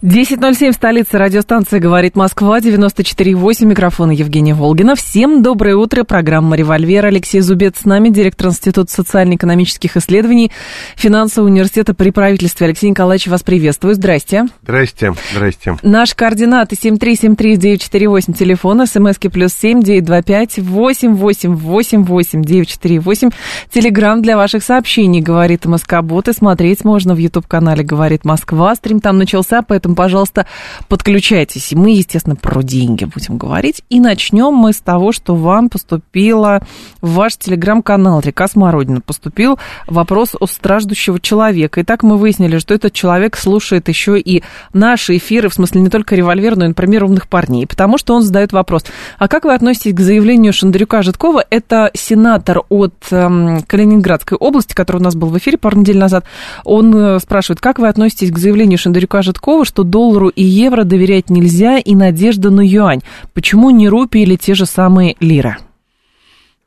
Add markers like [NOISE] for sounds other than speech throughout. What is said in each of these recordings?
10.07 в столице радиостанции «Говорит Москва», 94.8, микрофон Евгения Волгина. Всем доброе утро, программа «Револьвер». Алексей Зубец с нами, директор Института социально-экономических исследований Финансового университета при правительстве. Алексей Николаевич, вас приветствую. Здрасте. Здрасте, здрасте. Наши координаты 7373948, телефон, смски плюс 7 925 888 948. Телеграмм для ваших сообщений, говорит Москобот, и смотреть можно в YouTube-канале «Говорит Москва». Стрим там начался, поэтому Поэтому, пожалуйста, подключайтесь. И мы, естественно, про деньги будем говорить. И начнем мы с того, что вам поступило в ваш телеграм-канал «Река Смородина». Поступил вопрос о страждущего человека. И так мы выяснили, что этот человек слушает еще и наши эфиры, в смысле не только револьвер, но и, например, умных парней. Потому что он задает вопрос, а как вы относитесь к заявлению Шандарюка-Житкова? Это сенатор от эм, Калининградской области, который у нас был в эфире пару недель назад. Он э, спрашивает, как вы относитесь к заявлению Шандарюка-Житкова, что что доллару и евро доверять нельзя и надежда на юань. Почему не рупии или те же самые лиры?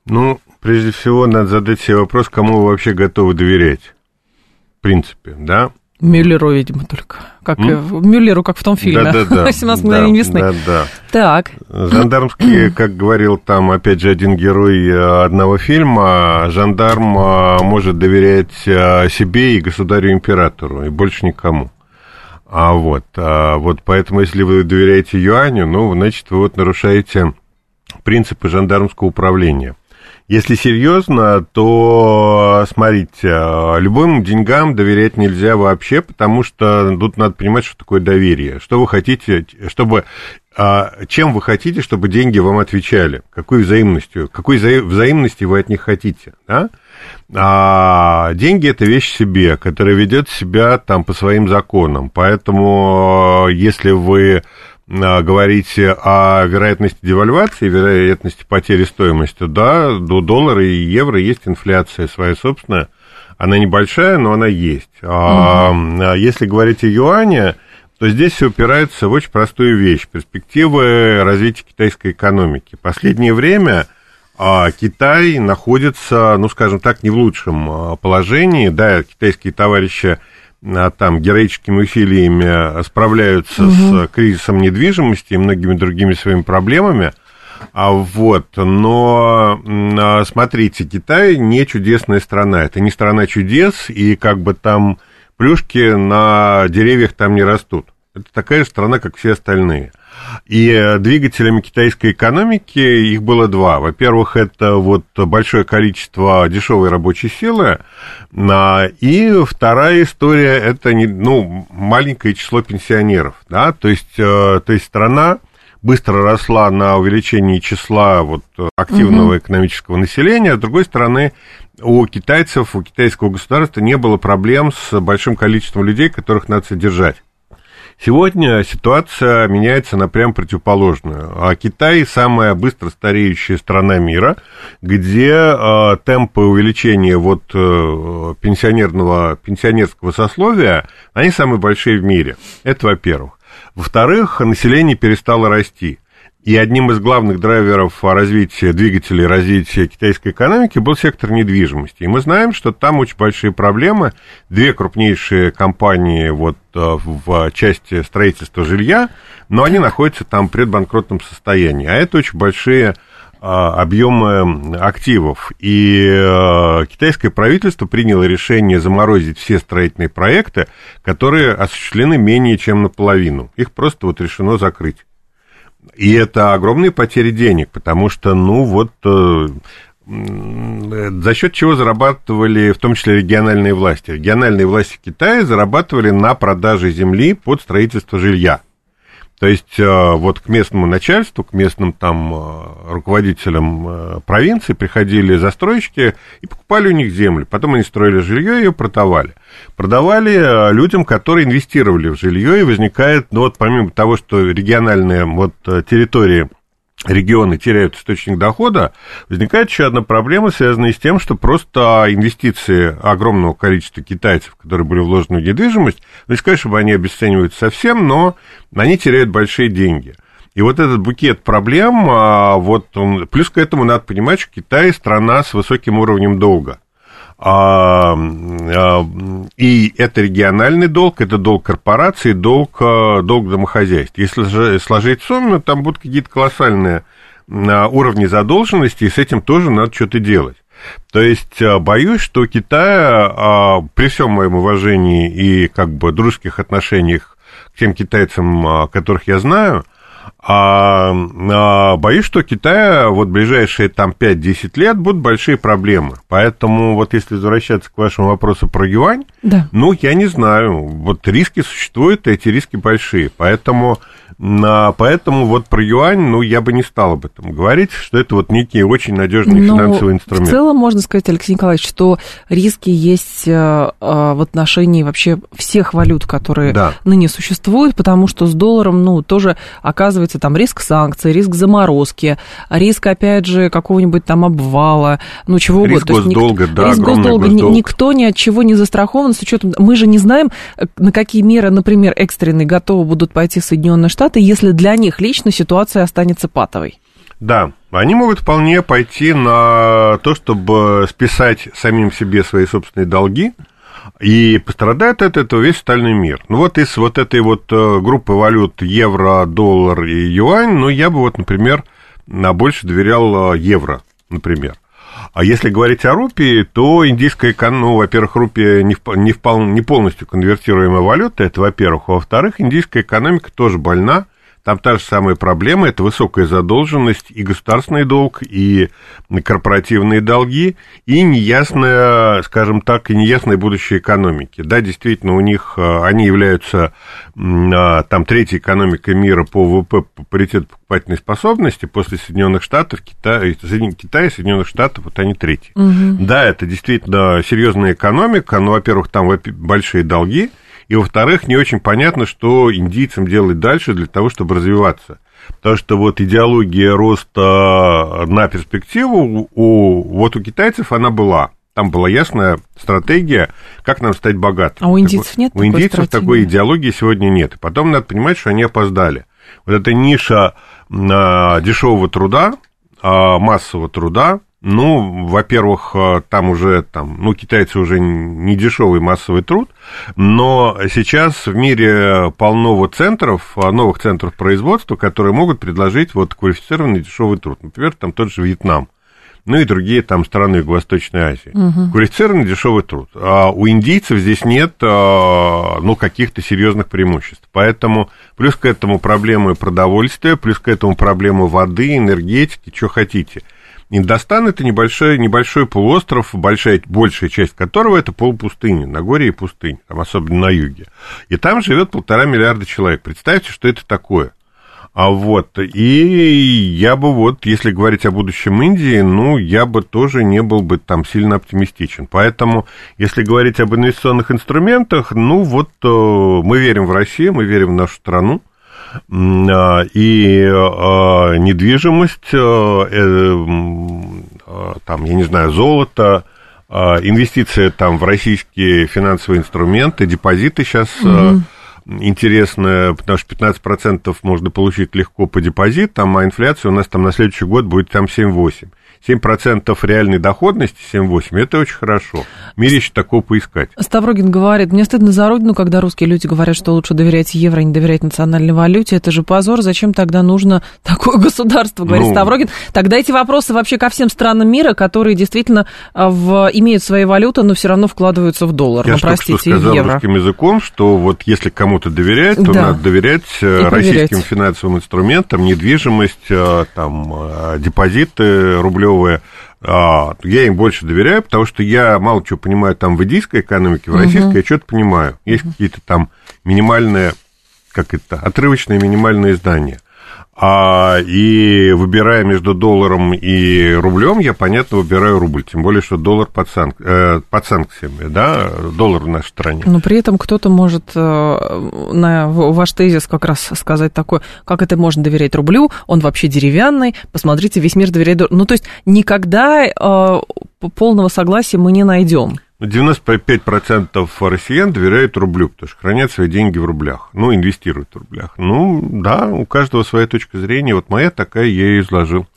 Ну, прежде всего, надо задать себе вопрос, кому вы вообще готовы доверять. В принципе, да? Мюллеру, видимо, только. Как М? Мюллеру, как в том фильме. Да, [LAUGHS] да, да. 17 мгновений весны. Да, да. Так. Жандармские, [CLEARS THROAT] как говорил там, опять же, один герой э, одного фильма, жандарм э, может доверять э, себе и государю-императору, и больше никому. А вот, а вот поэтому, если вы доверяете юаню, ну, значит, вы вот нарушаете принципы жандармского управления. Если серьезно, то, смотрите, любым деньгам доверять нельзя вообще, потому что тут надо понимать, что такое доверие. Что вы хотите, чтобы а, чем вы хотите, чтобы деньги вам отвечали, какой взаимностью, какой взаимности вы от них хотите, да? А деньги это вещь себе, которая ведет себя там по своим законам. Поэтому, если вы а, говорите о вероятности девальвации, вероятности потери стоимости, да, до доллара и евро есть инфляция своя собственная. Она небольшая, но она есть. Угу. А, если говорить о юане, то здесь все упирается в очень простую вещь. Перспективы развития китайской экономики. Последнее время а, Китай находится, ну, скажем так, не в лучшем а, положении. Да, китайские товарищи а, там героическими усилиями справляются угу. с кризисом недвижимости и многими другими своими проблемами. А вот, но смотрите, Китай не чудесная страна, это не страна чудес, и как бы там плюшки на деревьях там не растут. Это такая же страна, как все остальные. И э, двигателями китайской экономики их было два. Во-первых, это вот большое количество дешевой рабочей силы. И вторая история – это ну, маленькое число пенсионеров. Да? То, есть, э, то есть страна быстро росла на увеличении числа вот, активного угу. экономического населения, а с другой стороны, у китайцев, у китайского государства не было проблем с большим количеством людей, которых надо содержать. Сегодня ситуация меняется на прям противоположную. А Китай самая быстро стареющая страна мира, где э, темпы увеличения вот э, пенсионерного, пенсионерского сословия, они самые большие в мире. Это во-первых. Во-вторых, население перестало расти. И одним из главных драйверов развития двигателей развития китайской экономики был сектор недвижимости. И мы знаем, что там очень большие проблемы. Две крупнейшие компании вот э, в части строительства жилья, но они находятся там в предбанкротном состоянии. А это очень большие а, объемы активов. И э, китайское правительство приняло решение заморозить все строительные проекты, которые осуществлены менее чем наполовину. Их просто вот решено закрыть. И это огромные потери денег, потому что, ну, вот э, за счет чего зарабатывали в том числе региональные власти. Региональные власти Китая зарабатывали на продаже земли под строительство жилья. То есть э, вот к местному начальству, к местным там э, руководителям э, провинции приходили застройщики и покупали у них землю. Потом они строили жилье и ее продавали. Продавали людям, которые инвестировали в жилье, и возникает, ну вот помимо того, что региональные вот территории регионы теряют источник дохода, возникает еще одна проблема, связанная с тем, что просто инвестиции огромного количества китайцев, которые были вложены в недвижимость, ну, не сказать, чтобы они обесцениваются совсем, но они теряют большие деньги. И вот этот букет проблем, а, вот он, плюс к этому надо понимать, что Китай страна с высоким уровнем долга. А, а, и это региональный долг, это долг корпорации, долг, а, долг домохозяйств. Если сложить сумму, там будут какие-то колоссальные уровни задолженности, и с этим тоже надо что-то делать. То есть боюсь, что Китай, при всем моем уважении и как бы дружеских отношениях к тем китайцам, которых я знаю, а, а боюсь, что Китая вот ближайшие там 5-10 лет будут большие проблемы. Поэтому вот если возвращаться к вашему вопросу про юань, да. ну, я не знаю. Вот риски существуют, эти риски большие. Поэтому поэтому вот про юань, ну, я бы не стал об этом говорить, что это вот некий очень надежный Но финансовый инструмент. В целом можно сказать, Алексей Николаевич, что риски есть э, э, в отношении вообще всех валют, которые да. ныне существуют, потому что с долларом, ну, тоже оказывается там риск санкций, риск заморозки, риск, опять же, какого-нибудь там обвала, ну, чего риск угодно. Госдолга, да, риск госдолга, госдолг. никто ни от чего не застрахован с учетом, мы же не знаем, э, на какие меры, например, экстренные готовы будут пойти Соединенные Штаты, Штаты, если для них лично ситуация останется патовой? Да, они могут вполне пойти на то, чтобы списать самим себе свои собственные долги, и пострадает от этого весь остальной мир. Ну вот из вот этой вот э, группы валют евро, доллар и юань, ну я бы вот, например, на больше доверял э, евро, например. А если говорить о рупии, то индийская экономика, ну, во-первых, рупия не, не, вполне, не полностью конвертируемая валюта, это во-первых. Во-вторых, индийская экономика тоже больна, там та же самая проблема, это высокая задолженность и государственный долг, и корпоративные долги, и неясное, скажем так, и неясное будущее экономики. Да, действительно, у них, э, они являются а, там третьей экономикой мира по ВВП, по паритету покупательной способности, после Соединенных Штатов, Китая, Китая Соединенных Штатов, вот они третьи. Угу. Да, это действительно серьезная экономика, но, во-первых, там большие долги, и, во-вторых, не очень понятно, что индийцам делать дальше для того, чтобы развиваться. Потому что вот идеология роста на перспективу у, вот у китайцев она была. Там была ясная стратегия, как нам стать богатым. А у индийцев нет У индийцев стратегии? такой идеологии сегодня нет. И потом надо понимать, что они опоздали. Вот эта ниша а, дешевого труда, а, массового труда, ну, во-первых, э, там уже, там, ну, китайцы уже не дешевый массовый труд, но сейчас в мире полно вот центров, э, новых центров производства, которые могут предложить вот квалифицированный дешевый труд. Например, там тот же Вьетнам, ну и другие там страны Юго-Восточной Азии. Угу. Квалифицированный дешевый труд. А у индийцев здесь нет, э, ну, каких-то серьезных преимуществ. Поэтому плюс к этому проблемы продовольствия, плюс к этому проблемы воды, энергетики, что хотите – Индостан это небольшой, небольшой полуостров, большая, большая часть которого это полупустыня, Нагорье и пустынь, там особенно на юге. И там живет полтора миллиарда человек. Представьте, что это такое. А вот, и я бы вот, если говорить о будущем Индии, ну, я бы тоже не был бы там сильно оптимистичен. Поэтому, если говорить об инвестиционных инструментах, ну, вот э, мы верим в Россию, мы верим в нашу страну, и а, недвижимость, а, э, там, я не знаю, золото, инвестиции там в российские финансовые инструменты, депозиты сейчас угу. интересно, потому что 15% можно получить легко по депозитам, а инфляция у нас там на следующий год будет там 7-8. 7% реальной доходности, 7-8, это очень хорошо. В мире еще такого поискать. Ставрогин говорит, мне стыдно за родину, когда русские люди говорят, что лучше доверять евро, а не доверять национальной валюте. Это же позор. Зачем тогда нужно [LAUGHS] такое государство, говорит ну, Ставрогин. Тогда эти вопросы вообще ко всем странам мира, которые действительно а, в, имеют свои валюты, но все равно вкладываются в доллар. Я ну, простите, что сказал евро. русским языком, что вот если кому-то доверять, то да. надо доверять э, И российским проверять. финансовым инструментам, недвижимость, э, там, э, депозиты рублевые клевые, а, я им больше доверяю, потому что я мало чего понимаю там в индийской экономике, в российской угу. я что-то понимаю. Есть угу. какие-то там минимальные, как это, отрывочные минимальные здания. А, и выбирая между долларом и рублем, я, понятно, выбираю рубль. Тем более, что доллар под, санк... э, под санкциями, да, доллар в нашей стране. Но при этом кто-то может э, на ваш тезис как раз сказать такое, как это можно доверять рублю, он вообще деревянный, посмотрите, весь мир доверяет... Ну, то есть никогда э, полного согласия мы не найдем. 95% россиян доверяют рублю, потому что хранят свои деньги в рублях, ну, инвестируют в рублях. Ну, да, у каждого своя точка зрения. Вот моя такая, я ее изложил.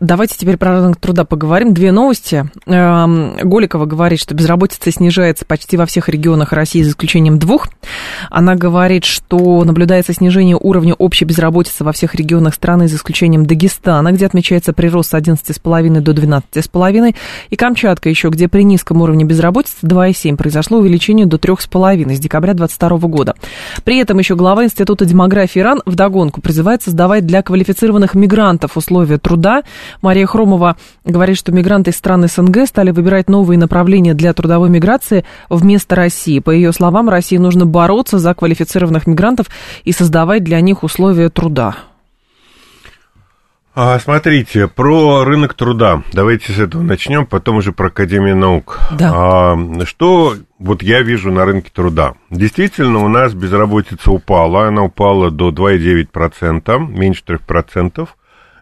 Давайте теперь про рынок труда поговорим. Две новости. Эм, Голикова говорит, что безработица снижается почти во всех регионах России, за исключением двух. Она говорит, что наблюдается снижение уровня общей безработицы во всех регионах страны, за исключением Дагестана, где отмечается прирост с 11,5 до 12,5, и Камчатка еще, где при низком уровне безработицы 2,7 произошло увеличение до 3,5 с декабря 2022 года. При этом еще глава Института демографии РАН вдогонку призывает создавать для квалифицированных мигрантов условия труда. Мария Хромова говорит, что мигранты из стран СНГ стали выбирать новые направления для трудовой миграции вместо России. По ее словам, России нужно бороться за квалифицированных мигрантов и создавать для них условия труда. А, смотрите, про рынок труда. Давайте с этого начнем, потом уже про Академию наук. Да. А, что вот я вижу на рынке труда? Действительно, у нас безработица упала. Она упала до 2,9%, меньше 3%.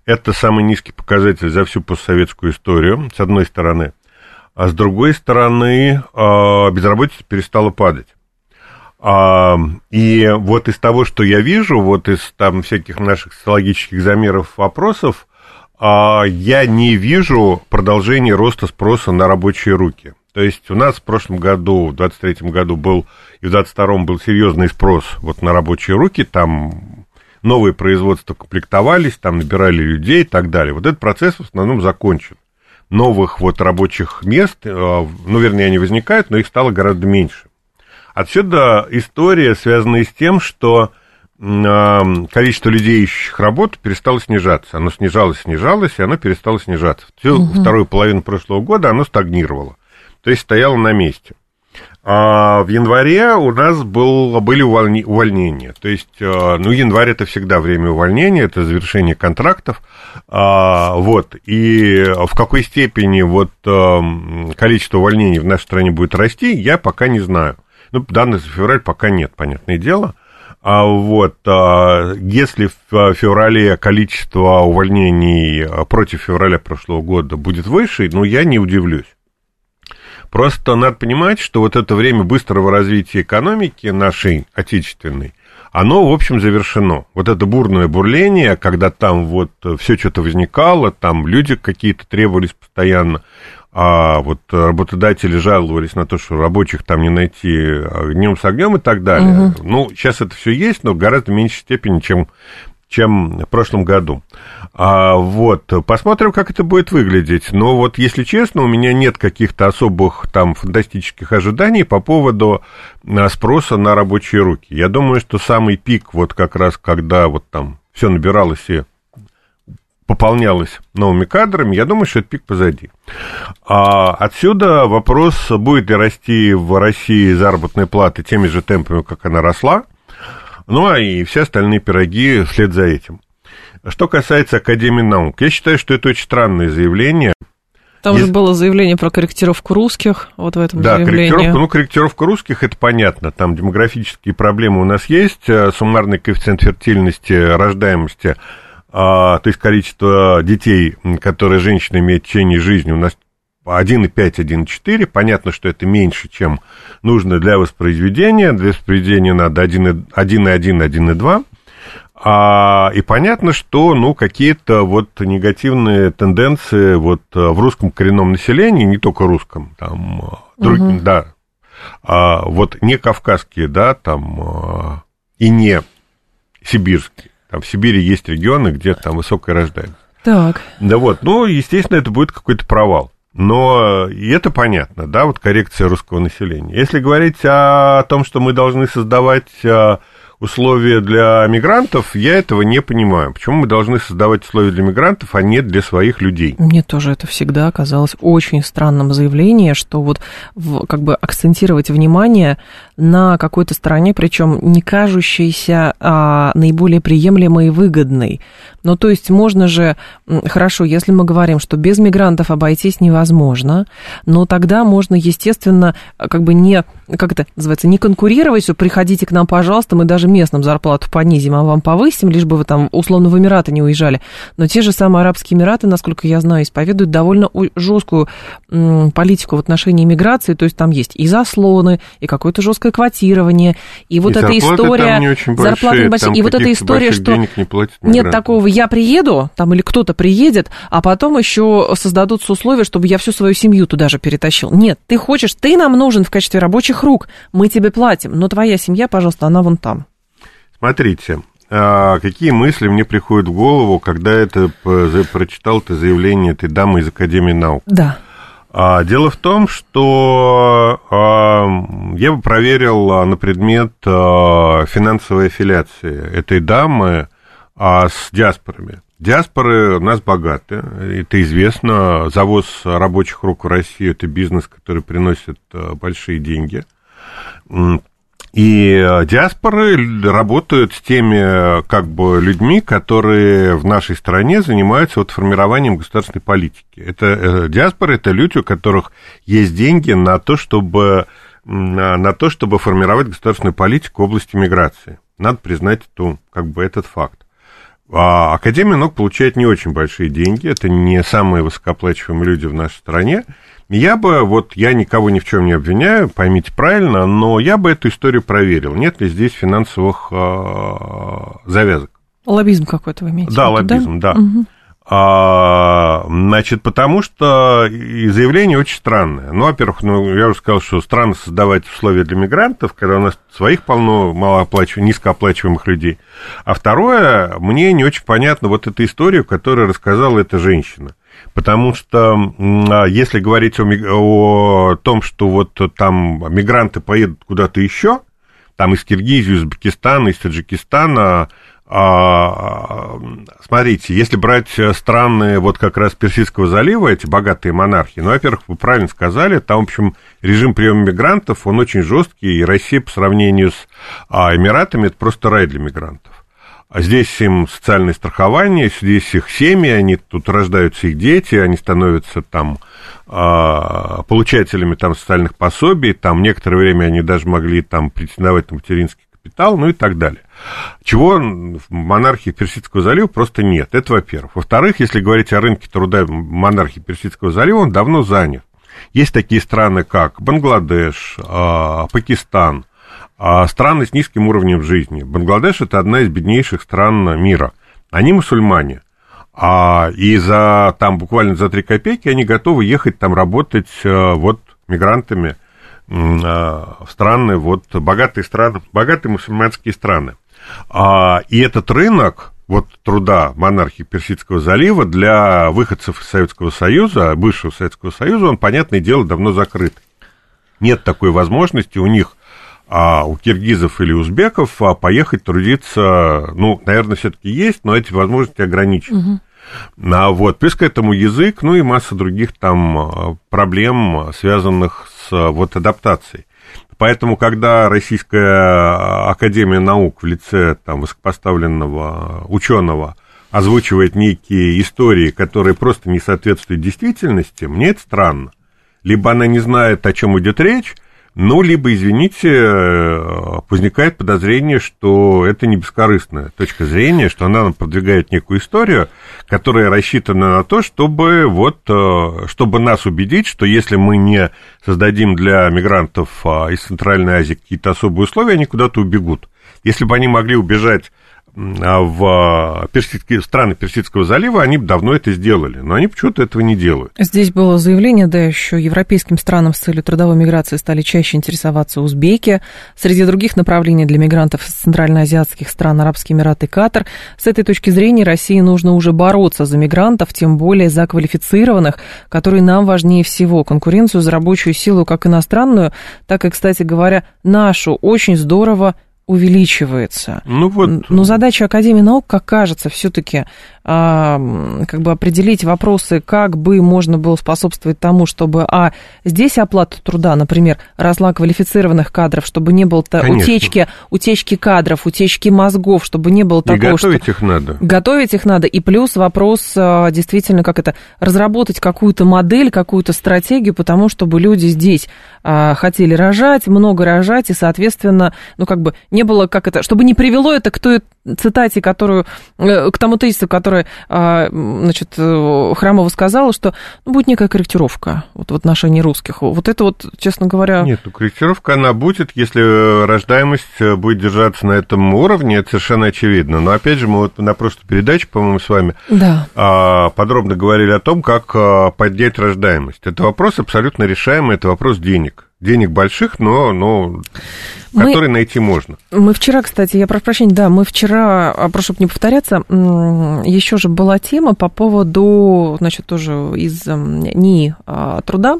Это самый низкий показатель за всю постсоветскую историю, с одной стороны. А с другой стороны, а, безработица перестала падать. А, и вот из того, что я вижу, вот из там всяких наших социологических замеров вопросов, а, я не вижу продолжения роста спроса на рабочие руки. То есть у нас в прошлом году, в 23 году был, и в 22 был серьезный спрос вот на рабочие руки, там новые производства комплектовались, там набирали людей и так далее. Вот этот процесс в основном закончен. Новых вот рабочих мест, э, ну, вернее, они возникают, но их стало гораздо меньше. Отсюда история, связанная с тем, что количество людей, ищущих работу, перестало снижаться. Оно снижалось, снижалось, и оно перестало снижаться. Всю угу. вторую половину прошлого года оно стагнировало. То есть стояло на месте. А в январе у нас был, были увольнения. То есть, э, ну, январь это всегда время увольнения, это завершение контрактов. А, вот. И в какой степени вот эм, количество увольнений в нашей стране будет расти, я пока не знаю. Ну, данных за февраль пока нет, понятное дело. А вот а, если в феврале количество увольнений а, против февраля прошлого года будет выше, ну, я не удивлюсь. Просто надо понимать, что вот это время быстрого развития экономики нашей отечественной, оно, в общем, завершено. Вот это бурное бурление, когда там вот все что-то возникало, там люди какие-то требовались постоянно, а вот работодатели жаловались на то, что рабочих там не найти днем с огнем и так далее. Угу. Ну, сейчас это все есть, но в гораздо меньшей степени, чем чем в прошлом году. А, вот, посмотрим, как это будет выглядеть. Но вот, если честно, у меня нет каких-то особых там фантастических ожиданий по поводу а, спроса на рабочие руки. Я думаю, что самый пик, вот как раз, когда вот там все набиралось и пополнялось новыми кадрами, я думаю, что этот пик позади. А отсюда вопрос, будет ли расти в России заработная плата теми же темпами, как она росла, ну, а и все остальные пироги вслед за этим. Что касается Академии наук, я считаю, что это очень странное заявление. Там Есть... же было заявление про корректировку русских, вот в этом да, заявлении. корректировка, ну, корректировка русских, это понятно, там демографические проблемы у нас есть, э, суммарный коэффициент фертильности, рождаемости – то есть количество детей, которые женщина имеет в течение жизни, у нас 1,5, 1,4. Понятно, что это меньше, чем нужно для воспроизведения. Для воспроизведения надо 1,1, 1,2. А, и понятно, что ну, какие-то вот негативные тенденции вот в русском коренном населении, не только русском, там, друг, угу. да, а, вот не кавказские, да, там, а, и не сибирские. Там в Сибири есть регионы, где там высокая рождаемость. Так. Да вот, ну, естественно, это будет какой-то провал. Но и это понятно, да, вот коррекция русского населения. Если говорить о том, что мы должны создавать а, условия для мигрантов, я этого не понимаю. Почему мы должны создавать условия для мигрантов, а не для своих людей? Мне тоже это всегда казалось очень странным заявление, что вот в, как бы акцентировать внимание на какой-то стороне, причем не кажущейся а, наиболее приемлемой и выгодной. Ну, то есть можно же, хорошо, если мы говорим, что без мигрантов обойтись невозможно, но тогда можно, естественно, как бы не, как это называется, не конкурировать, что приходите к нам, пожалуйста, мы даже местным зарплату понизим, а вам повысим, лишь бы вы там условно в Эмираты не уезжали. Но те же самые Арабские Эмираты, насколько я знаю, исповедуют довольно жесткую политику в отношении миграции, то есть там есть и заслоны, и какое-то жесткое квотирование, и вот и эта история... Зарплаты большие, и вот эта история, что не нет такого я приеду, там, или кто-то приедет, а потом еще создадутся условия, чтобы я всю свою семью туда же перетащил. Нет, ты хочешь, ты нам нужен в качестве рабочих рук, мы тебе платим, но твоя семья, пожалуйста, она вон там. Смотрите, а какие мысли мне приходят в голову, когда это прочитал это заявление этой дамы из Академии наук? Да. А, дело в том, что а, я бы проверил на предмет финансовой аффилиации этой дамы а с диаспорами. Диаспоры у нас богаты, это известно. Завоз рабочих рук в Россию – это бизнес, который приносит э, большие деньги. И диаспоры работают с теми как бы людьми, которые в нашей стране занимаются вот формированием государственной политики. Это э, диаспоры, это люди, у которых есть деньги на то, чтобы на то, чтобы формировать государственную политику в области миграции. Надо признать эту, как бы этот факт. А Академия наук получает не очень большие деньги, это не самые высокооплачиваемые люди в нашей стране. Я бы, вот я никого ни в чем не обвиняю, поймите правильно, но я бы эту историю проверил. Нет ли здесь финансовых э, завязок? Лоббизм какой-то вы имеете? Да, лоббизм, да. да. Угу. А, значит, потому что и заявление очень странное. Ну, во-первых, ну, я уже сказал, что странно создавать условия для мигрантов, когда у нас своих полно малооплачиваемых, низкооплачиваемых людей. А второе, мне не очень понятно вот эта история, которую рассказала эта женщина. Потому что а, если говорить о, о том, что вот там мигранты поедут куда-то еще, там из Киргизии, из Узбекистана, из Таджикистана, а, смотрите, если брать страны вот как раз Персидского залива, эти богатые монархии, ну, во-первых, вы правильно сказали, там, в общем, режим приема мигрантов, он очень жесткий, и Россия по сравнению с а, Эмиратами это просто рай для мигрантов. А здесь им социальное страхование, здесь их семьи, они тут рождаются их дети, они становятся там а, получателями там социальных пособий, там некоторое время они даже могли там претендовать на материнский капитал, ну и так далее. Чего в монархии Персидского залива просто нет. Это во-первых. Во-вторых, если говорить о рынке труда монархии Персидского залива, он давно занят. Есть такие страны, как Бангладеш, а, Пакистан, а, страны с низким уровнем жизни. Бангладеш – это одна из беднейших стран мира. Они мусульмане. А, и за, там, буквально за 3 копейки они готовы ехать там работать а, вот мигрантами в страны, вот богатые страны, богатые мусульманские страны. А, и этот рынок вот труда монархии Персидского залива для выходцев из Советского Союза, бывшего Советского Союза, он, понятное дело, давно закрыт. Нет такой возможности у них, а у киргизов или узбеков, а поехать трудиться, ну, наверное, все-таки есть, но эти возможности ограничены. Угу. А вот, плюс к этому язык, ну и масса других там а, проблем, связанных с вот адаптацией. Поэтому, когда Российская Академия Наук в лице там, высокопоставленного ученого озвучивает некие истории, которые просто не соответствуют действительности, мне это странно. Либо она не знает, о чем идет речь, ну, либо, извините, э, возникает подозрение, что это не бескорыстная точка зрения, что она продвигает некую историю, которая рассчитана на то, чтобы вот, э, чтобы нас убедить, что если мы не создадим для мигрантов а, из Центральной Азии какие-то особые условия, они куда-то убегут. Если бы они могли убежать в персидские, страны Персидского залива, они бы давно это сделали, но они почему-то этого не делают. Здесь было заявление, да, еще европейским странам с целью трудовой миграции стали чаще интересоваться узбеки. Среди других направлений для мигрантов из центральноазиатских стран Арабские Эмираты и Катар. С этой точки зрения России нужно уже бороться за мигрантов, тем более за квалифицированных, которые нам важнее всего. Конкуренцию за рабочую силу как иностранную, так и, кстати говоря, нашу очень здорово увеличивается. Ну вот. Но задача Академии наук, как кажется, все-таки как бы определить вопросы, как бы можно было способствовать тому, чтобы, а, здесь оплата труда, например, разла квалифицированных кадров, чтобы не было утечки, утечки кадров, утечки мозгов, чтобы не было такого, и готовить что... их надо. Готовить их надо. И плюс вопрос, а, действительно, как это, разработать какую-то модель, какую-то стратегию, потому чтобы люди здесь а, хотели рожать, много рожать, и, соответственно, ну, как бы не было, как это, чтобы не привело это к той цитате, которую, э, к тому тезису, который, а, значит, э, Храмова сказала, что ну, будет некая корректировка вот, в отношении русских. Вот это вот, честно говоря... Нет, ну, корректировка она будет, если рождаемость э, будет держаться на этом уровне, это совершенно очевидно. Но, опять же, мы вот на прошлой передаче, по-моему, с вами да. А, подробно говорили о том, как поднять рождаемость. Это вопрос абсолютно решаемый, это вопрос денег денег больших, но, но мы, которые найти можно. Мы вчера, кстати, я прошу прощения, да, мы вчера, а, прошу не повторяться, еще же была тема по поводу, значит, тоже из НИИ а, труда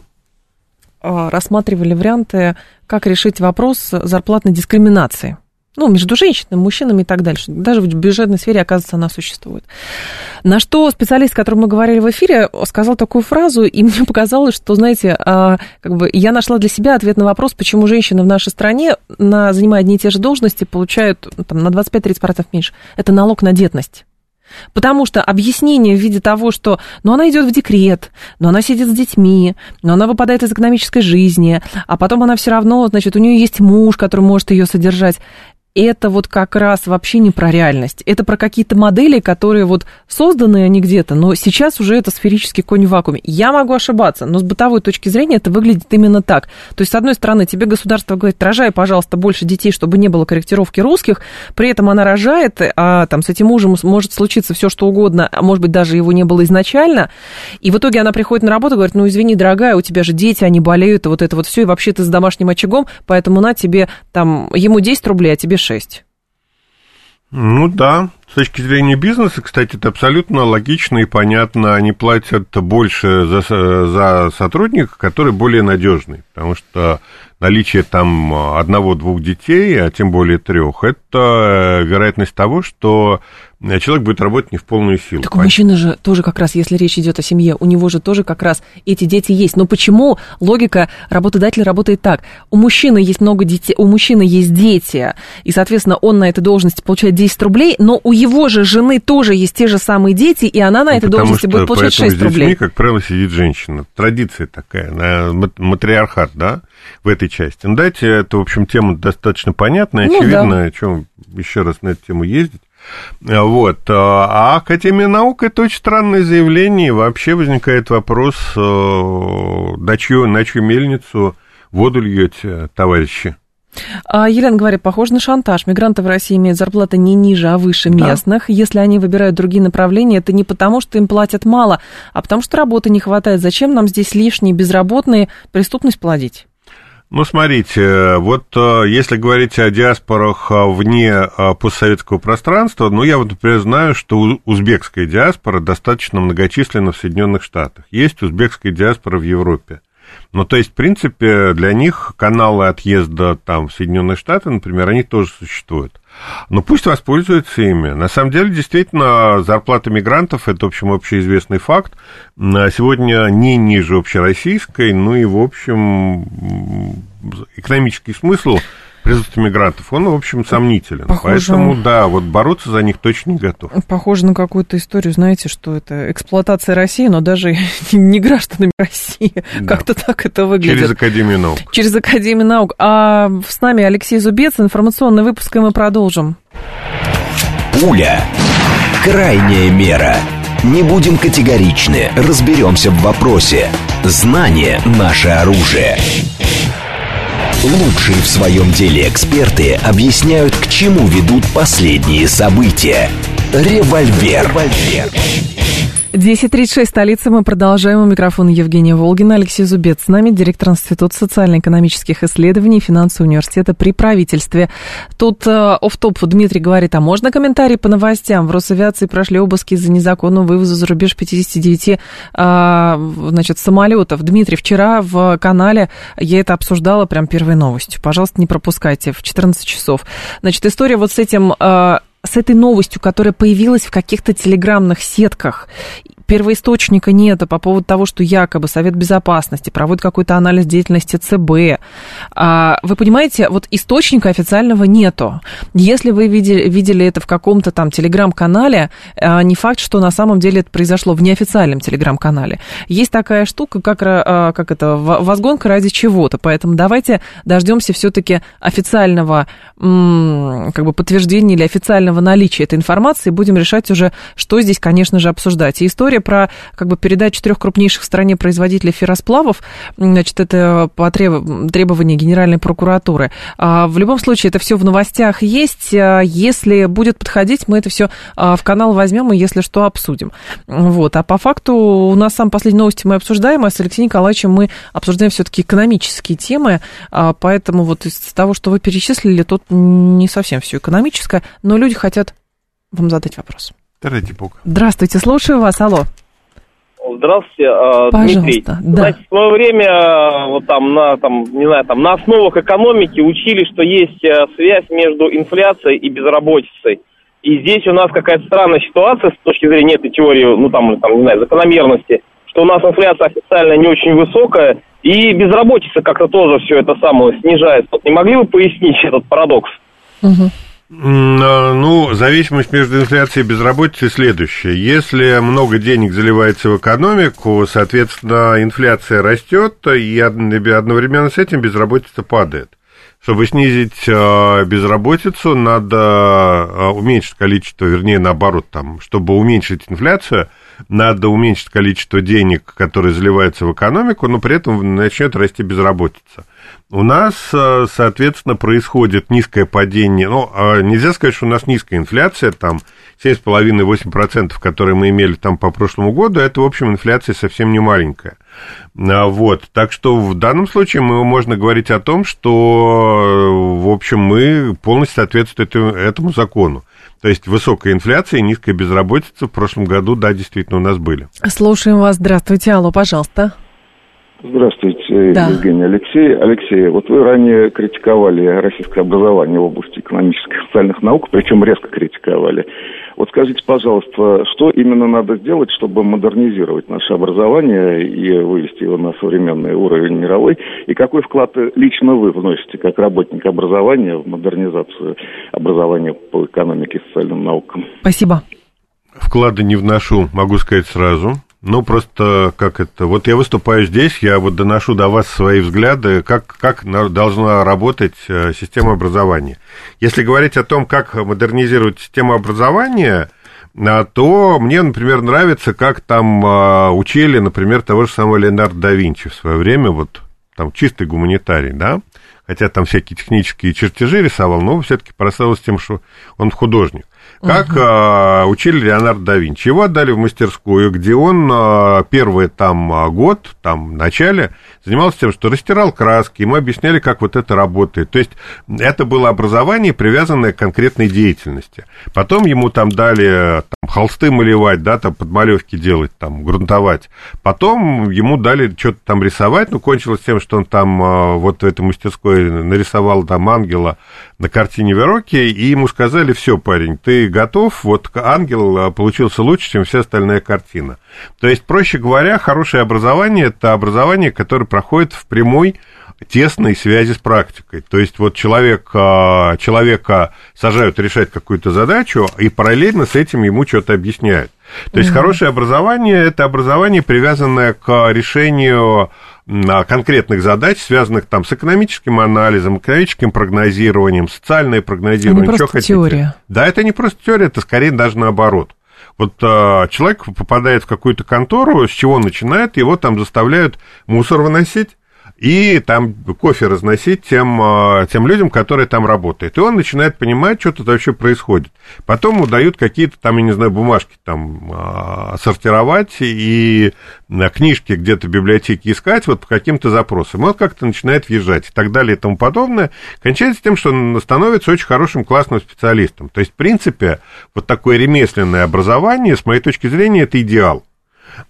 а, рассматривали варианты, как решить вопрос зарплатной дискриминации ну, между женщинами, мужчинами и так дальше. Даже в бюджетной сфере, оказывается, она существует. На что специалист, с которым мы говорили в эфире, сказал такую фразу, и [LAUGHS] мне показалось, что, знаете, а, как бы я нашла для себя ответ на вопрос, почему женщины в нашей стране, на, занимая одни и те же должности, получают ну, там, на 25-30% меньше. Это налог на детность. Потому что объяснение в виде того, что ну, она идет в декрет, но она сидит с детьми, но она выпадает из экономической жизни, а потом она все равно, значит, у нее есть муж, который может ее содержать это вот как раз вообще не про реальность. Это про какие-то модели, которые вот созданы они где-то, но сейчас уже это сферический конь в вакууме. Я могу ошибаться, но с бытовой точки зрения это выглядит именно так. То есть, с одной стороны, тебе государство говорит, рожай, пожалуйста, больше детей, чтобы не было корректировки русских, при этом она рожает, а там с этим мужем может случиться все что угодно, а может быть, даже его не было изначально, и в итоге она приходит на работу и говорит, ну, извини, дорогая, у тебя же дети, они болеют, и вот это вот все, и вообще ты с домашним очагом, поэтому на тебе там, ему 10 рублей, а тебе 6. Ну да, с точки зрения бизнеса, кстати, это абсолютно логично и понятно. Они платят больше за, за сотрудника, который более надежный, потому что наличие там одного-двух детей, а тем более трех, это вероятность того, что человек будет работать не в полную силу. Так у мужчины же тоже как раз, если речь идет о семье, у него же тоже как раз эти дети есть. Но почему логика работодателя работает так? У мужчины есть много детей, у мужчины есть дети, и, соответственно, он на этой должности получает 10 рублей, но у его же жены тоже есть те же самые дети, и она на ну, этой должности будет получать 6 рублей. как правило, сидит женщина. Традиция такая, матриархат, да, в этой части. Ну, дайте, это, в общем, тема достаточно понятная, ну, очевидно, да. о чем еще раз на эту тему ездить. Вот. А Академия наук – это очень странное заявление. И вообще возникает вопрос, э, на чью, на чью мельницу воду льете, товарищи? А, Елена говорит, похоже на шантаж. Мигранты в России имеют зарплаты не ниже, а выше местных. Да. Если они выбирают другие направления, это не потому, что им платят мало, а потому что работы не хватает. Зачем нам здесь лишние безработные преступность плодить? Ну, смотрите, вот э, если говорить о диаспорах э, вне э, постсоветского пространства, ну, я вот, например, знаю, что узбекская диаспора достаточно многочисленна в Соединенных Штатах. Есть узбекская диаспора в Европе. Ну, то есть, в принципе, для них каналы отъезда там в Соединенные Штаты, например, они тоже существуют. Но пусть воспользуются ими. На самом деле, действительно, зарплата мигрантов – это, в общем, общеизвестный факт. Сегодня не ниже общероссийской, ну и, в общем, экономический смысл – присутствие мигрантов, он, в общем, сомнителен. Похоже... Поэтому, да, вот бороться за них точно не готов. Похоже на какую-то историю, знаете, что это эксплуатация России, но даже [LAUGHS] не гражданами России. Да. Как-то так это выглядит. Через Академию наук. Через Академию наук. А с нами Алексей Зубец, информационный выпуск, и мы продолжим. Пуля. Крайняя мера. Не будем категоричны, разберемся в вопросе. Знание – наше оружие. Лучшие в своем деле эксперты объясняют, к чему ведут последние события. Револьвер. Револьвер. 10.36, столица. Мы продолжаем. У микрофона Евгения Волгина, Алексей Зубец. С нами директор Института социально-экономических исследований финансового университета при правительстве. Тут э, оф-топ Дмитрий говорит, а можно комментарий по новостям? В Росавиации прошли обыски за незаконного вывоза за рубеж 59 э, значит, самолетов. Дмитрий, вчера в канале я это обсуждала прям первой новостью. Пожалуйста, не пропускайте в 14 часов. Значит, история вот с этим... Э, с этой новостью, которая появилась в каких-то телеграмных сетках, первоисточника нет по поводу того, что якобы Совет Безопасности проводит какой-то анализ деятельности ЦБ. А, вы понимаете, вот источника официального нету. Если вы видели, видели это в каком-то там телеграм-канале, а, не факт, что на самом деле это произошло в неофициальном телеграм-канале. Есть такая штука, как, а, как это, возгонка ради чего-то. Поэтому давайте дождемся все-таки официального как бы подтверждения или официального наличия этой информации. Будем решать уже, что здесь, конечно же, обсуждать. И история история про как бы передачу трех крупнейших в стране производителей ферросплавов, значит, это по требованию Генеральной прокуратуры. А, в любом случае, это все в новостях есть. А, если будет подходить, мы это все а, в канал возьмем и, если что, обсудим. Вот. А по факту у нас сам последние новости мы обсуждаем, а с Алексеем Николаевичем мы обсуждаем все-таки экономические темы, поэтому вот из того, что вы перечислили, тут не совсем все экономическое, но люди хотят вам задать вопрос. Ради бога. Здравствуйте, слушаю вас, алло. Здравствуйте, э, Пожалуйста, Дмитрий. Да. Знаете, в свое время э, вот там на там не знаю там на основах экономики учили, что есть э, связь между инфляцией и безработицей. И здесь у нас какая-то странная ситуация с точки зрения этой теории, ну там, там не знаю, закономерности, что у нас инфляция официально не очень высокая, и безработица как-то тоже все это самое снижается. Вот не могли бы пояснить [LAUGHS] этот парадокс? Угу. А, ну, зависимость между инфляцией и безработицей следующая. Если много денег заливается в экономику, соответственно, инфляция растет, и одновременно с этим безработица падает. Чтобы снизить а, безработицу, надо а, уменьшить количество, вернее, наоборот, там, чтобы уменьшить инфляцию, надо уменьшить количество денег, которые заливаются в экономику, но при этом начнет расти безработица. У нас, э, соответственно, происходит низкое падение. Ну, а нельзя сказать, что у нас низкая инфляция, там 7,5-8%, которые мы имели там по прошлому году, это, в общем, инфляция совсем не маленькая. А, вот, так что в данном случае мы можно говорить о том, что, в общем, мы полностью соответствуем этому закону. То есть высокая инфляция и низкая безработица в прошлом году, да, действительно, у нас были. Слушаем вас. Здравствуйте. Алло, пожалуйста. Здравствуйте, да. Евгений Алексей. Алексей, вот вы ранее критиковали российское образование в области экономических и социальных наук, причем резко критиковали. Вот скажите, пожалуйста, что именно надо сделать, чтобы модернизировать наше образование и вывести его на современный уровень мировой? И какой вклад лично вы вносите как работник образования в модернизацию образования по экономике и социальным наукам? Спасибо. Вклады не вношу, могу сказать сразу. Ну, просто как это... Вот я выступаю здесь, я вот доношу до вас свои взгляды, как, как должна работать э, система образования. Если говорить о том, как модернизировать систему образования, а, то мне, например, нравится, как там а, учили, например, того же самого Леонардо да Винчи в свое время, вот там чистый гуманитарий, да, хотя там всякие технические чертежи рисовал, но все-таки прославился тем, что он художник. Как угу. а, учили Леонардо да Винчи. Его отдали в мастерскую, где он а, первый там а, год, там, в начале, занимался тем, что растирал краски, ему объясняли, как вот это работает. То есть это было образование, привязанное к конкретной деятельности. Потом ему там дали там, холсты малевать, да, там подмалевки делать, там, грунтовать. Потом ему дали что-то там рисовать, ну, кончилось тем, что он там а, вот в этой мастерской нарисовал там ангела на картине Вероки, и ему сказали, все, парень, ты готов, вот ангел а, получился лучше, чем вся остальная картина. То есть, проще говоря, хорошее образование – это образование, которое проходит в прямой тесной связи с практикой. То есть вот человек, а, человека сажают решать какую-то задачу, и параллельно с этим ему что-то объясняют. То есть угу. хорошее образование – это образование, привязанное к решению конкретных задач, связанных там с экономическим анализом, экономическим прогнозированием, социальное прогнозирование, это не что хотите. теория. Да, это не просто теория, это скорее даже наоборот. Вот а, человек попадает в какую-то контору, с чего начинает, его там заставляют мусор выносить, и там кофе разносить тем, а, тем людям, которые там работают. И он начинает понимать, что тут вообще происходит. Потом ему дают какие-то там, я не знаю, бумажки там а, сортировать и книжки где-то в библиотеке искать вот по каким-то запросам. Он как-то начинает въезжать и так далее и тому подобное. Кончается тем, что он становится очень хорошим, классным специалистом. То есть, в принципе, вот такое ремесленное образование, с моей точки зрения, это идеал.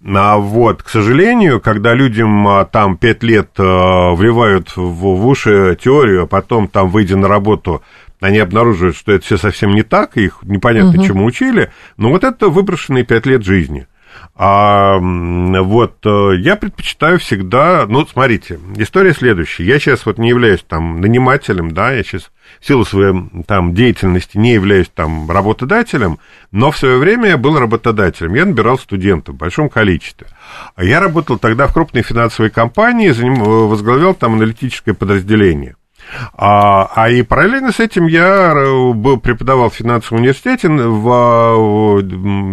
А вот, к сожалению, когда людям а, там пять лет а, вливают в, в уши теорию, а потом там, выйдя на работу, они обнаруживают, что это все совсем не так, их непонятно угу. чему учили, но вот это выброшенные пять лет жизни. А вот э, я предпочитаю всегда, ну, смотрите, история следующая. Я сейчас вот не являюсь там нанимателем, да, я сейчас в силу своей там деятельности не являюсь там работодателем, но в свое время я был работодателем. Я набирал студентов в большом количестве. Я работал тогда в крупной финансовой компании, возглавлял там аналитическое подразделение. А, а и параллельно с этим я э, был, преподавал в финансовом университете в, в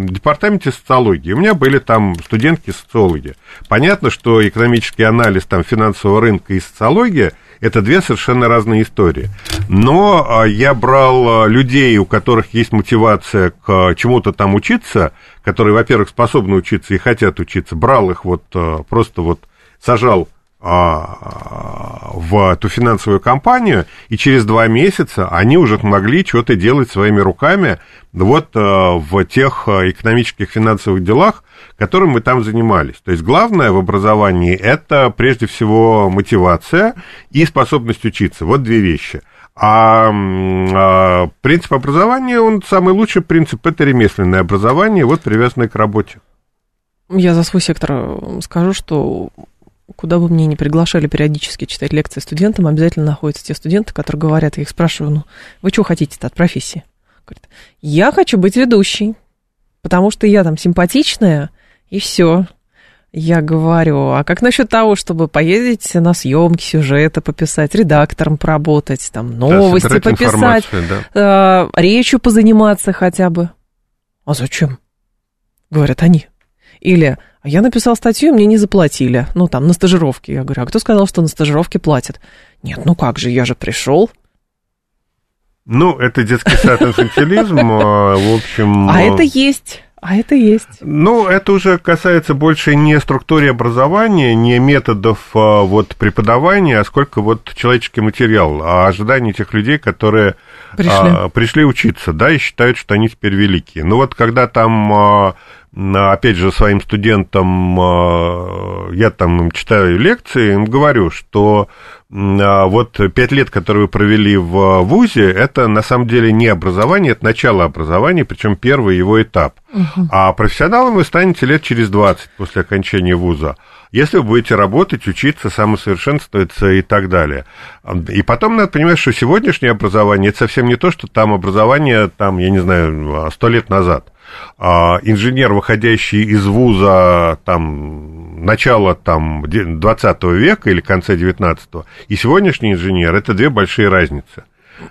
департаменте социологии. У меня были там студентки-социологи. Понятно, что экономический анализ там, финансового рынка и социология – это две совершенно разные истории. Но а, я брал а, людей, у которых есть мотивация к чему-то там учиться, которые, во-первых, способны учиться и хотят учиться, брал их вот а, просто вот сажал в эту финансовую компанию, и через два месяца они уже могли что-то делать своими руками вот а, в тех а, экономических финансовых делах, которым мы там занимались. То есть главное в образовании это прежде всего мотивация и способность учиться. Вот две вещи. А, а принцип образования, он самый лучший принцип, это ремесленное образование, вот привязанное к работе. Я за свой сектор скажу, что куда бы мне ни приглашали периодически читать лекции студентам, обязательно находятся те студенты, которые говорят, я их спрашиваю, ну, вы что хотите-то от профессии? Говорят, я хочу быть ведущей, потому что я там симпатичная, и все. Я говорю, а как насчет того, чтобы поездить на съемки, сюжеты пописать, редактором поработать, там новости да, пописать, да. э, речью позаниматься хотя бы? А зачем? Говорят они. Или я написал статью, мне не заплатили. Ну, там, на стажировке. Я говорю, а кто сказал, что на стажировке платят? Нет, ну как же, я же пришел. Ну, это детский сад инфантилизм, а, в общем... А это есть. А это есть. Ну, это уже касается больше не структуры образования, не методов а, вот, преподавания, а сколько вот человеческий материал, а ожидания тех людей, которые пришли. А, пришли учиться, да, и считают, что они теперь великие. Ну, вот когда там а, опять же, своим студентам, а, я там читаю лекции, им говорю, что а, вот пять лет, которые вы провели в ВУЗе, это на самом деле не образование, это начало образования, причем первый его этап. Угу. А профессионалом вы станете лет через 20 после окончания ВУЗа. Если вы будете работать, учиться, самосовершенствоваться и так далее. И потом надо понимать, что сегодняшнее образование это совсем не то, что там образование, там, я не знаю, сто лет назад. А, инженер, выходящий из вуза там, начала там, 20 века или конца 19 и сегодняшний инженер, это две большие разницы.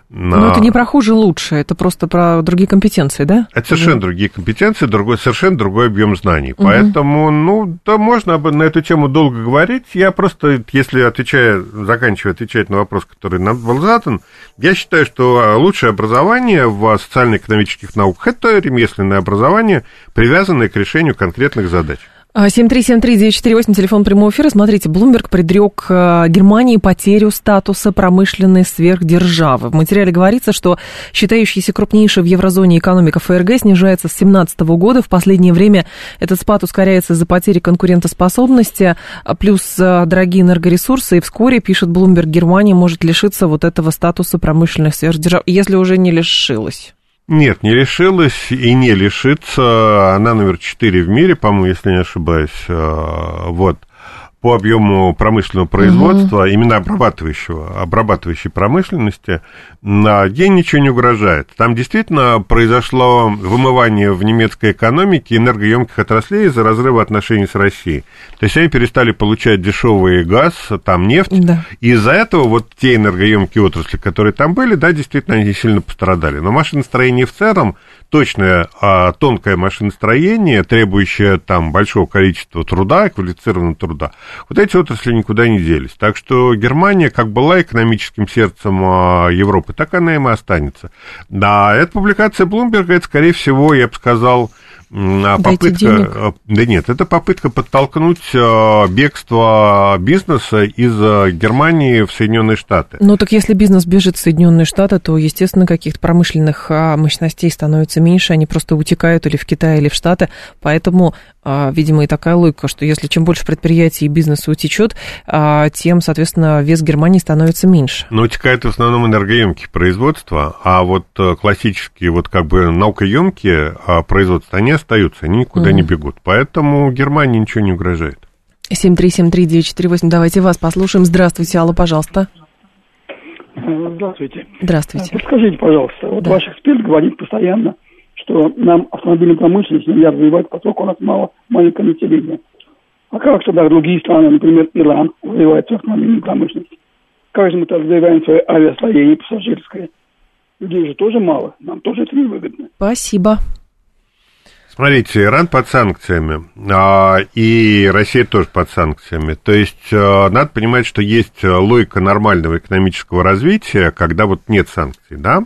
Но... Но это не про хуже лучше, это просто про другие компетенции, да? Это совершенно другие компетенции, другой, совершенно другой объем знаний. Угу. Поэтому, ну, да, можно на эту тему долго говорить. Я просто, если отвечая, заканчивая отвечать на вопрос, который нам был задан, я считаю, что лучшее образование в социально-экономических науках это ремесленное образование, привязанное к решению конкретных задач. 7373948, телефон прямого эфира. Смотрите, Блумберг предрек э, Германии потерю статуса промышленной сверхдержавы. В материале говорится, что считающаяся крупнейшей в еврозоне экономика ФРГ снижается с 2017 года. В последнее время этот спад ускоряется из-за потери конкурентоспособности, а плюс дорогие энергоресурсы. И вскоре, пишет Блумберг, Германия может лишиться вот этого статуса промышленной сверхдержавы, если уже не лишилась. Нет, не решилась и не лишится. Она номер 4 в мире, по-моему, если не ошибаюсь. Э, вот по объему промышленного производства, угу. именно обрабатывающего, обрабатывающей промышленности, ей ничего не угрожает. Там действительно произошло вымывание в немецкой экономике энергоемких отраслей из-за разрыва отношений с Россией. То есть они перестали получать дешевый газ, там нефть, да. и из-за этого вот те энергоемкие отрасли, которые там были, да, действительно они сильно пострадали. Но машиностроение в целом точное а, тонкое машиностроение, требующее там большого количества труда, квалифицированного труда, вот эти отрасли никуда не делись. Так что Германия как была экономическим сердцем а, Европы, так она им и останется. Да, эта публикация Блумберга, это, скорее всего, я бы сказал, попытка, э, да нет, это попытка подтолкнуть э, бегство бизнеса из э, Германии в Соединенные Штаты. Ну так если бизнес бежит в Соединенные Штаты, то, естественно, каких-то промышленных а, мощностей становится меньше, они просто утекают или в Китай, или в Штаты, поэтому, а, видимо, и такая логика, что если чем больше предприятий и бизнеса утечет, тем, соответственно, вес Германии становится меньше. Но утекает в основном энергоемкие производства, а вот классические, вот как бы наукоемкие производства, они остаются, они никуда mm. не бегут. Поэтому Германии ничего не угрожает. 7373948, давайте вас послушаем. Здравствуйте, Алла, пожалуйста. Здравствуйте. Здравствуйте. Подскажите, пожалуйста, вот да. ваш эксперт говорит постоянно, что нам автомобильную промышленность нельзя развивать, поскольку у нас мало маленькое население. А как тогда другие страны, например, Иран, развивают свою автомобильную промышленность? Как же мы-то развиваем свое авиастроение пассажирское? Людей же тоже мало, нам тоже это невыгодно. Спасибо. Смотрите, Иран под санкциями, а, и Россия тоже под санкциями. То есть а, надо понимать, что есть логика нормального экономического развития, когда вот нет санкций, да,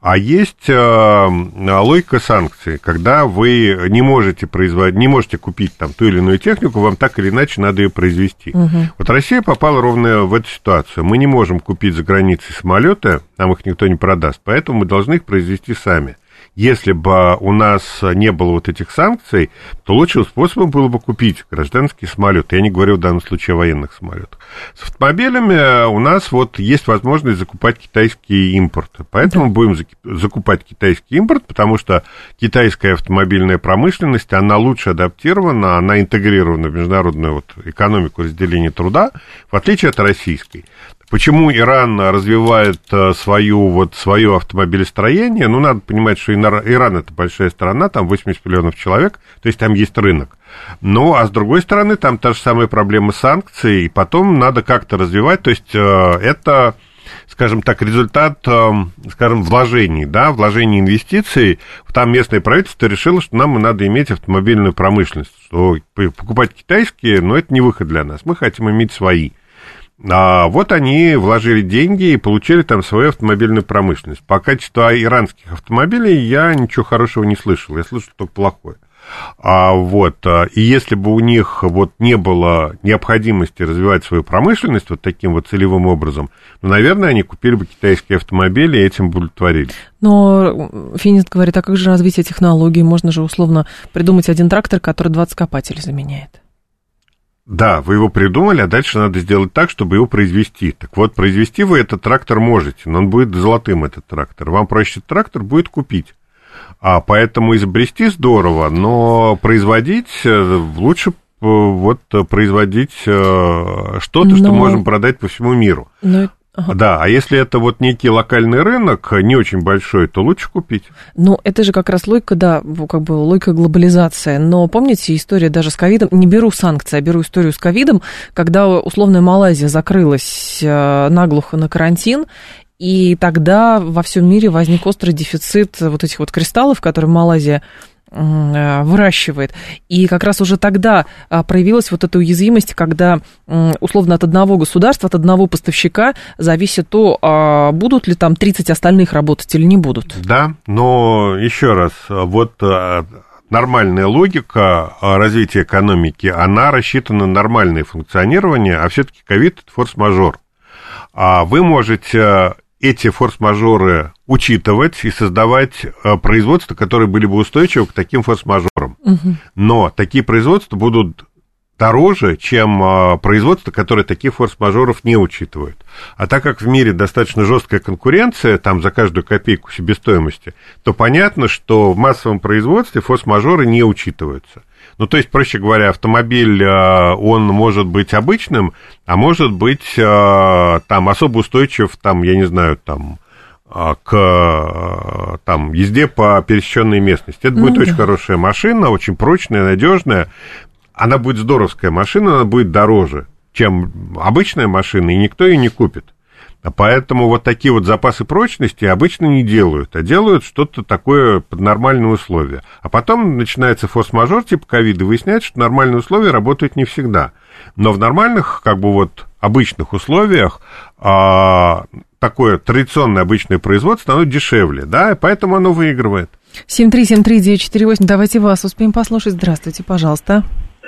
а есть а, логика санкций, когда вы не можете производить, не можете купить там ту или иную технику, вам так или иначе надо ее произвести. Угу. Вот Россия попала ровно в эту ситуацию. Мы не можем купить за границей самолеты, нам их никто не продаст, поэтому мы должны их произвести сами если бы у нас не было вот этих санкций, то лучшим способом было бы купить гражданский самолет. Я не говорю в данном случае о военных самолетах. С автомобилями у нас вот есть возможность закупать китайский импорт. Поэтому да. будем закупать китайский импорт, потому что китайская автомобильная промышленность, она лучше адаптирована, она интегрирована в международную вот экономику разделения труда, в отличие от российской. Почему Иран развивает э, свою, вот, свое автомобилестроение? Ну, надо понимать, что Иран это большая страна, там 80 миллионов человек, то есть там есть рынок. Ну, а с другой стороны, там та же самая проблема санкций, и потом надо как-то развивать, то есть э, это скажем так, результат, э, скажем, вложений, да, вложений инвестиций. Там местное правительство решило, что нам надо иметь автомобильную промышленность, что покупать китайские, но это не выход для нас, мы хотим иметь свои. А вот они вложили деньги и получили там свою автомобильную промышленность. По качеству иранских автомобилей я ничего хорошего не слышал, я слышал только плохое. А вот, а, и если бы у них вот не было необходимости развивать свою промышленность вот таким вот целевым образом, ну, наверное, они купили бы китайские автомобили и этим удовлетворились. Но Финист говорит, а как же развитие технологий? Можно же условно придумать один трактор, который 20 копателей заменяет. Да, вы его придумали, а дальше надо сделать так, чтобы его произвести. Так вот, произвести вы этот трактор можете, но он будет золотым, этот трактор. Вам проще трактор будет купить. А поэтому изобрести здорово, но производить э, лучше э, вот производить э, что-то, но... что можем продать по всему миру. Но Ага. Да, а если это вот некий локальный рынок, не очень большой, то лучше купить. Ну, это же как раз логика, да, как бы логика глобализации. Но помните история даже с ковидом? Не беру санкции, а беру историю с ковидом, когда условная Малайзия закрылась э, наглухо на карантин, и тогда во всем мире возник острый дефицит вот этих вот кристаллов, которые Малайзия выращивает. И как раз уже тогда а, проявилась вот эта уязвимость, когда условно от одного государства, от одного поставщика зависит то, а, будут ли там 30 остальных работать или не будут. Да, но еще раз, вот э, нормальная логика развития экономики, она рассчитана на нормальное функционирование, а все-таки ковид – это форс-мажор. А вы можете эти форс-мажоры учитывать и создавать э, производства, которые были бы устойчивы к таким форс-мажорам. Угу. Но такие производства будут дороже, чем э, производства, которые таких форс-мажоров не учитывают. А так как в мире достаточно жесткая конкуренция, там за каждую копейку себестоимости, то понятно, что в массовом производстве форс-мажоры не учитываются. Ну, то есть, проще говоря, автомобиль, э, он может быть обычным, а может быть э, там особо устойчив, там, я не знаю, там, э, к там, езде по пересеченной местности. Это ну, будет да. очень хорошая машина, очень прочная, надежная. Она будет здоровская машина, она будет дороже, чем обычная машина, и никто ее не купит. Поэтому вот такие вот запасы прочности обычно не делают, а делают что-то такое под нормальные условия. А потом начинается форс-мажор типа ковида, выясняется, что нормальные условия работают не всегда. Но в нормальных, как бы вот обычных условиях а, такое традиционное обычное производство, оно дешевле, да, и поэтому оно выигрывает. 7373948, давайте вас успеем послушать. Здравствуйте, пожалуйста.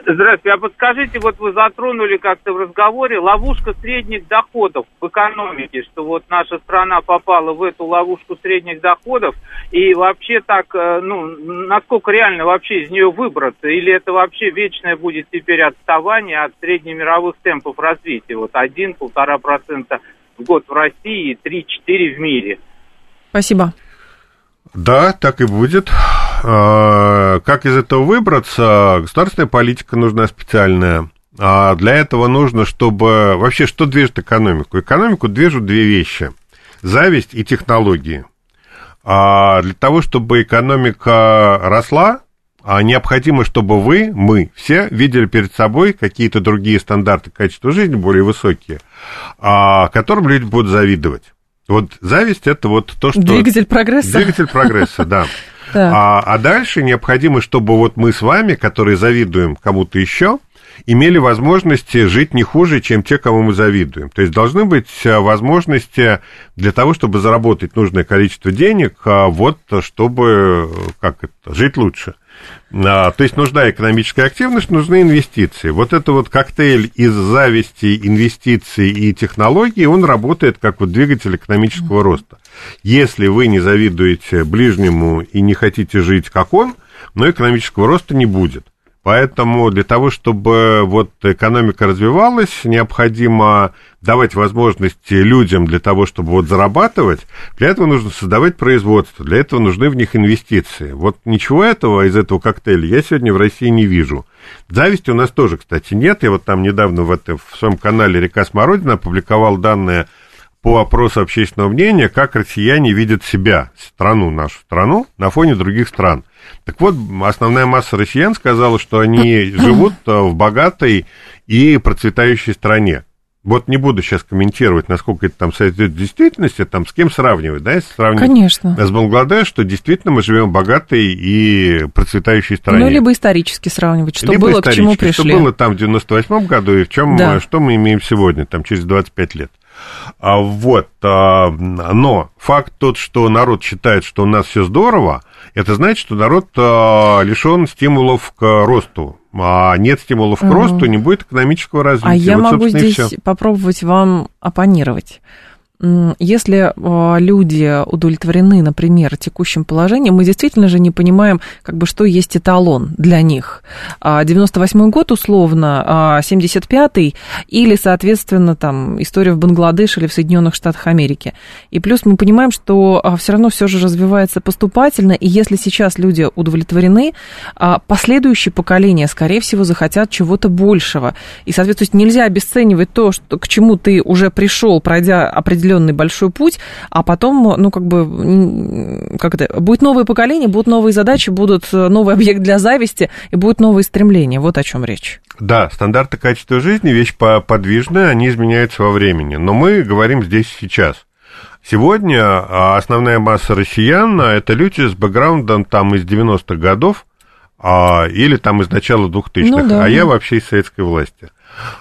Здравствуйте. А подскажите, вот вы затронули как-то в разговоре ловушка средних доходов в экономике, что вот наша страна попала в эту ловушку средних доходов, и вообще так, э, ну, насколько реально вообще из нее выбраться, или это вообще вечное будет теперь отставание от среднемировых темпов развития, вот 1-1,5% в год в России и 3-4 в мире? Спасибо. Да, так и будет. А, как из этого выбраться? Государственная политика нужна специальная. А для этого нужно, чтобы... Вообще, что движет экономику? Экономику движут две вещи. Зависть и технологии. А для того, чтобы экономика росла, а необходимо, чтобы вы, мы, все видели перед собой какие-то другие стандарты качества жизни, более высокие, а, которым люди будут завидовать. Вот зависть это вот то, что... Двигатель прогресса. Двигатель прогресса, да. [LAUGHS] А, а дальше необходимо, чтобы вот мы с вами, которые завидуем кому-то еще, имели возможности жить не хуже, чем те, кому мы завидуем. То есть должны быть э, возможности для того, чтобы заработать нужное количество денег, а вот чтобы как это, жить лучше. А, то есть нужна экономическая активность, нужны инвестиции. Вот это вот коктейль из зависти, инвестиций и технологий, он работает как вот двигатель экономического роста. Если вы не завидуете ближнему и не хотите жить как он, но экономического роста не будет. Поэтому для того, чтобы вот экономика развивалась, необходимо давать возможности людям для того, чтобы вот зарабатывать. Для этого нужно создавать производство, для этого нужны в них инвестиции. Вот ничего этого из этого коктейля я сегодня в России не вижу. Зависти у нас тоже, кстати, нет. Я вот там недавно в, это, в своем канале «Река Смородина» опубликовал данные по опросу общественного мнения, как россияне видят себя, страну, нашу страну, на фоне других стран. Так вот, основная масса россиян сказала, что они [CLEARS THROAT] живут э, в богатой и процветающей стране. Вот не буду сейчас комментировать, насколько это там соответствует действительности, там с кем сравнивать, да, если сравнивать Конечно. с Бангладеш, что действительно мы живем в богатой и процветающей стране. Ну, либо исторически сравнивать, что либо было, к чему пришли. Что было там в 98 году и в чем, да. что мы имеем сегодня, там, через 25 лет. А, вот, а, но факт тот, что народ считает, что у нас все здорово, это значит, что народ а, лишен стимулов к росту. А нет стимулов к росту, не будет экономического развития. А я вот, могу здесь попробовать вам оппонировать. Если а, люди удовлетворены, например, текущим положением, мы действительно же не понимаем, как бы, что есть эталон для них. 98 а, год, условно, 75-й, а, или, соответственно, там, история в Бангладеш или в Соединенных Штатах Америки. И плюс мы понимаем, что все равно все же развивается поступательно, и если сейчас люди удовлетворены, последующие поколения, скорее всего, захотят чего-то большего. И, соответственно, нельзя обесценивать то, что, к чему ты уже пришел, пройдя определенный определенный большой путь, а потом, ну, как бы, как это, будет новое поколение, будут новые задачи, будут э, новый объект для зависти, и будут новые стремления. Вот о чем речь. Да, стандарты качества жизни вещь подвижная, они изменяются во времени. Но мы говорим здесь сейчас. Сегодня а, основная масса россиян – это люди с бэкграундом там из 90-х годов, а, или там из начала 2000-х, ну, да, а я вообще из советской власти.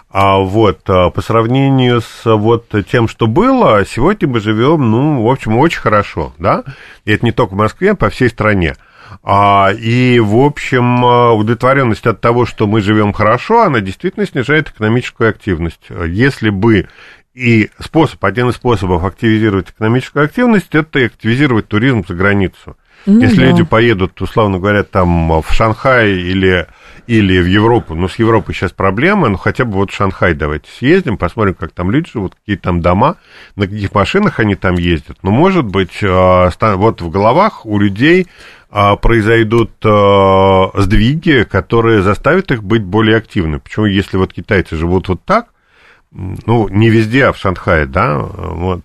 А вот а, по сравнению с вот тем, что было, сегодня мы живем, ну, в общем, очень хорошо, да? И это не только в Москве, а по всей стране. А, и, в общем, а, удовлетворенность от того, что мы живем хорошо, она действительно снижает экономическую активность. Если бы и способ, один из способов активизировать экономическую активность, это активизировать туризм за границу. Ну, Если да. люди поедут, условно говоря, там в Шанхай или, или в Европу, ну, с Европой сейчас проблемы, ну, хотя бы вот в Шанхай давайте съездим, посмотрим, как там люди живут, какие там дома, на каких машинах они там ездят. Ну, может быть, а, вот в головах у людей а, произойдут а, сдвиги, которые заставят их быть более активными. Почему, если вот китайцы живут вот так, ну, не везде, а в Шанхае, да, вот,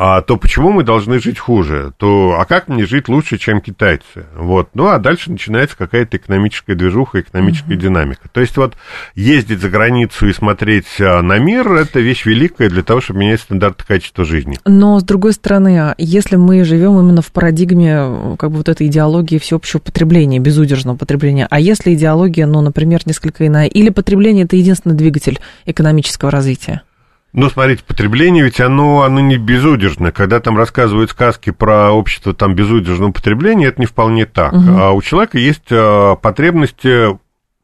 а, то почему мы должны жить хуже? То, а как мне жить лучше, чем китайцы? Вот. Ну, а дальше начинается какая-то экономическая движуха, экономическая uh-huh. динамика. То есть вот ездить за границу и смотреть а, на мир – это вещь великая для того, чтобы менять стандарты качества жизни. Но, с другой стороны, а если мы живем именно в парадигме как бы вот этой идеологии всеобщего потребления, безудержного потребления, а если идеология, ну, например, несколько иная, или потребление – это единственный двигатель экономического развития? Ну, смотрите, потребление ведь оно, оно не безудержное. Когда там рассказывают сказки про общество там безудержного потребления, это не вполне так. Угу. А у человека есть а, потребности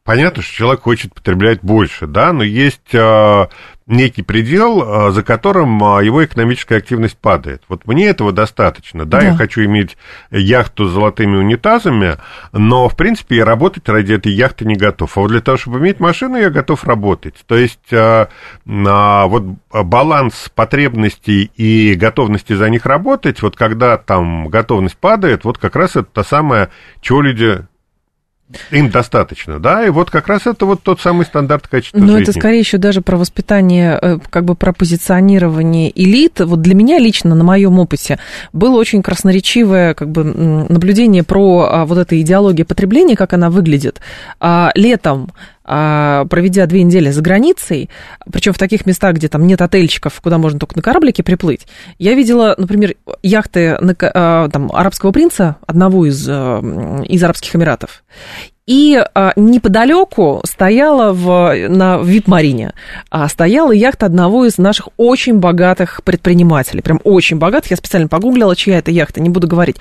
понятно, что человек хочет потреблять больше, да, но есть э, некий предел, э, за которым э, его экономическая активность падает. Вот мне этого достаточно, да, да, я хочу иметь яхту с золотыми унитазами, но, в принципе, я работать ради этой яхты не готов. А вот для того, чтобы иметь машину, я готов работать. То есть, э, э, вот баланс потребностей и готовности за них работать, вот когда там готовность падает, вот как раз это та самая, чего люди им достаточно, да, и вот как раз это вот тот самый стандарт качества Но жизни. это скорее еще даже про воспитание, э, как бы про позиционирование элит. Вот для меня лично, на моем опыте, было очень красноречивое как бы наблюдение про а, вот эту идеологию потребления, как она выглядит. А, летом проведя две недели за границей, причем в таких местах, где там нет отельчиков, куда можно только на кораблике приплыть, я видела, например, яхты на, там, арабского принца, одного из, из Арабских Эмиратов, и а, неподалеку стояла в, на вип-марине, а, стояла яхта одного из наших очень богатых предпринимателей. Прям очень богатых. Я специально погуглила, чья это яхта, не буду говорить.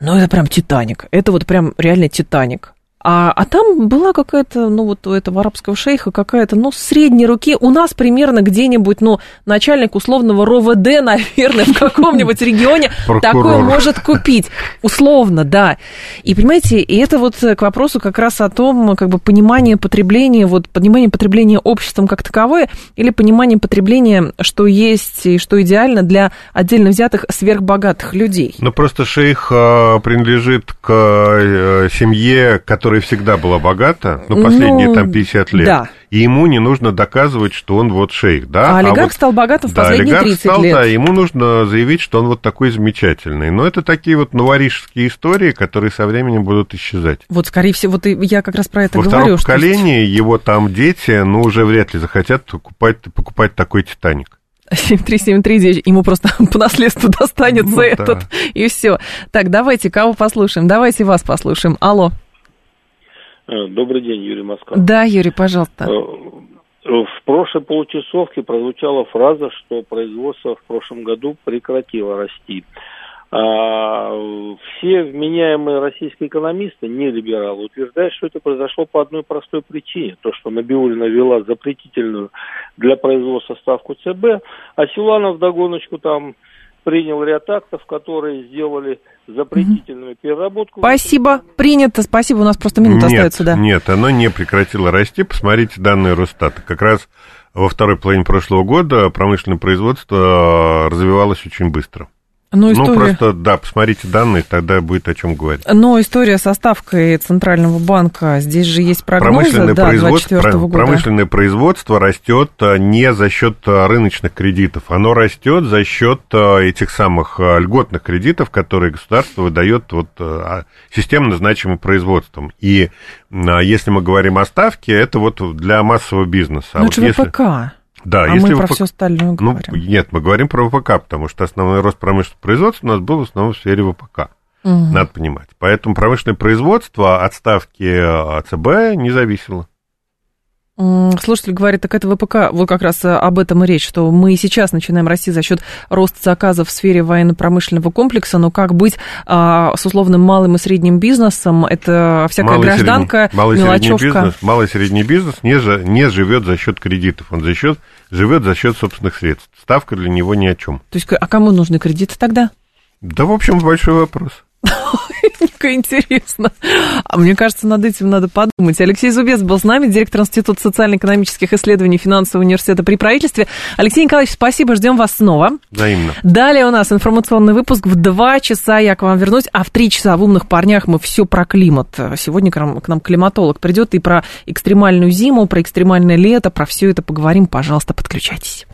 Но это прям Титаник. Это вот прям реально Титаник. А, а там была какая-то, ну, вот у этого арабского шейха какая-то, ну, средней руки. У нас примерно где-нибудь, ну, начальник условного РОВД, [LAUGHS] наверное, в каком-нибудь регионе такое может купить. Условно, да. И, понимаете, и это вот к вопросу как раз о том, как бы, понимание потребления, вот, понимание потребления обществом как таковое, или понимание потребления, что есть и что идеально для отдельно взятых сверхбогатых людей. Ну, просто шейх а, принадлежит к э, семье, которая которая всегда была богата, ну, последние ну, там 50 лет, да. и ему не нужно доказывать, что он вот шейх, да? А, а олигарх вот, стал богатым в да, последние 30 стал, лет. Да, ему нужно заявить, что он вот такой замечательный. Но это такие вот новорижские истории, которые со временем будут исчезать. Вот, скорее всего, вот я как раз про это Во говорю. Во втором поколении что... его там дети, ну, уже вряд ли захотят покупать, покупать такой «Титаник». 7373, ему просто [LAUGHS] по наследству достанется ну, этот, да. и все. Так, давайте, кого послушаем? Давайте вас послушаем. Алло. Э, добрый день, Юрий Москва. Да, Юрий, пожалуйста. Э, в прошлой получасовке прозвучала фраза, что производство в прошлом году прекратило расти. А все вменяемые российские экономисты, не либералы, утверждают, что это произошло по одной простой причине. То, что Набиулина вела запретительную для производства ставку ЦБ, а Силанов догоночку там принял ряд актов, которые сделали запретительную переработку. Спасибо, принято, спасибо, у нас просто минута нет, остается, да. Нет, оно не прекратило расти, посмотрите данные Росстата. Как раз во второй половине прошлого года промышленное производство развивалось очень быстро. Ну, история... ну, просто, да, посмотрите данные, тогда будет о чем говорить. Но история со ставкой Центрального банка, здесь же есть прогнозы, промышленное да, производство, года. Промышленное производство растет а, не за счет а, рыночных кредитов, оно растет за счет а, этих самых льготных кредитов, которые государство выдает вот, системно значимым производством. И если мы говорим о ставке, это вот для массового бизнеса. Ну, а вот если... Да, а если мы про ВПК... все остальное ну, говорим. Нет, мы говорим про ВПК, потому что основной рост промышленного производства у нас был в основном в сфере ВПК. Угу. Надо понимать. Поэтому промышленное производство от ставки АЦБ не зависело. Слушатель говорит, так это ВПК, вот как раз э, об этом и речь, что мы сейчас начинаем расти за счет роста заказов в сфере военно-промышленного комплекса, но как быть а, с условным малым и средним бизнесом? Это всякая малый гражданка, средний, малый мелочевка. Средний бизнес, малый и средний бизнес не, не живет за счет кредитов, он за счет, живет за счет собственных средств. Ставка для него ни о чем. То есть, а кому нужны кредиты тогда? Да, в общем, большой вопрос. [LAUGHS] Дико интересно. А мне кажется, над этим надо подумать. Алексей Зубец был с нами, директор Института социально-экономических исследований Финансового университета при правительстве. Алексей Николаевич, спасибо, ждем вас снова. Взаимно. Далее у нас информационный выпуск. В два часа я к вам вернусь, а в три часа в «Умных парнях» мы все про климат. Сегодня к нам климатолог придет и про экстремальную зиму, про экстремальное лето, про все это поговорим. Пожалуйста, подключайтесь.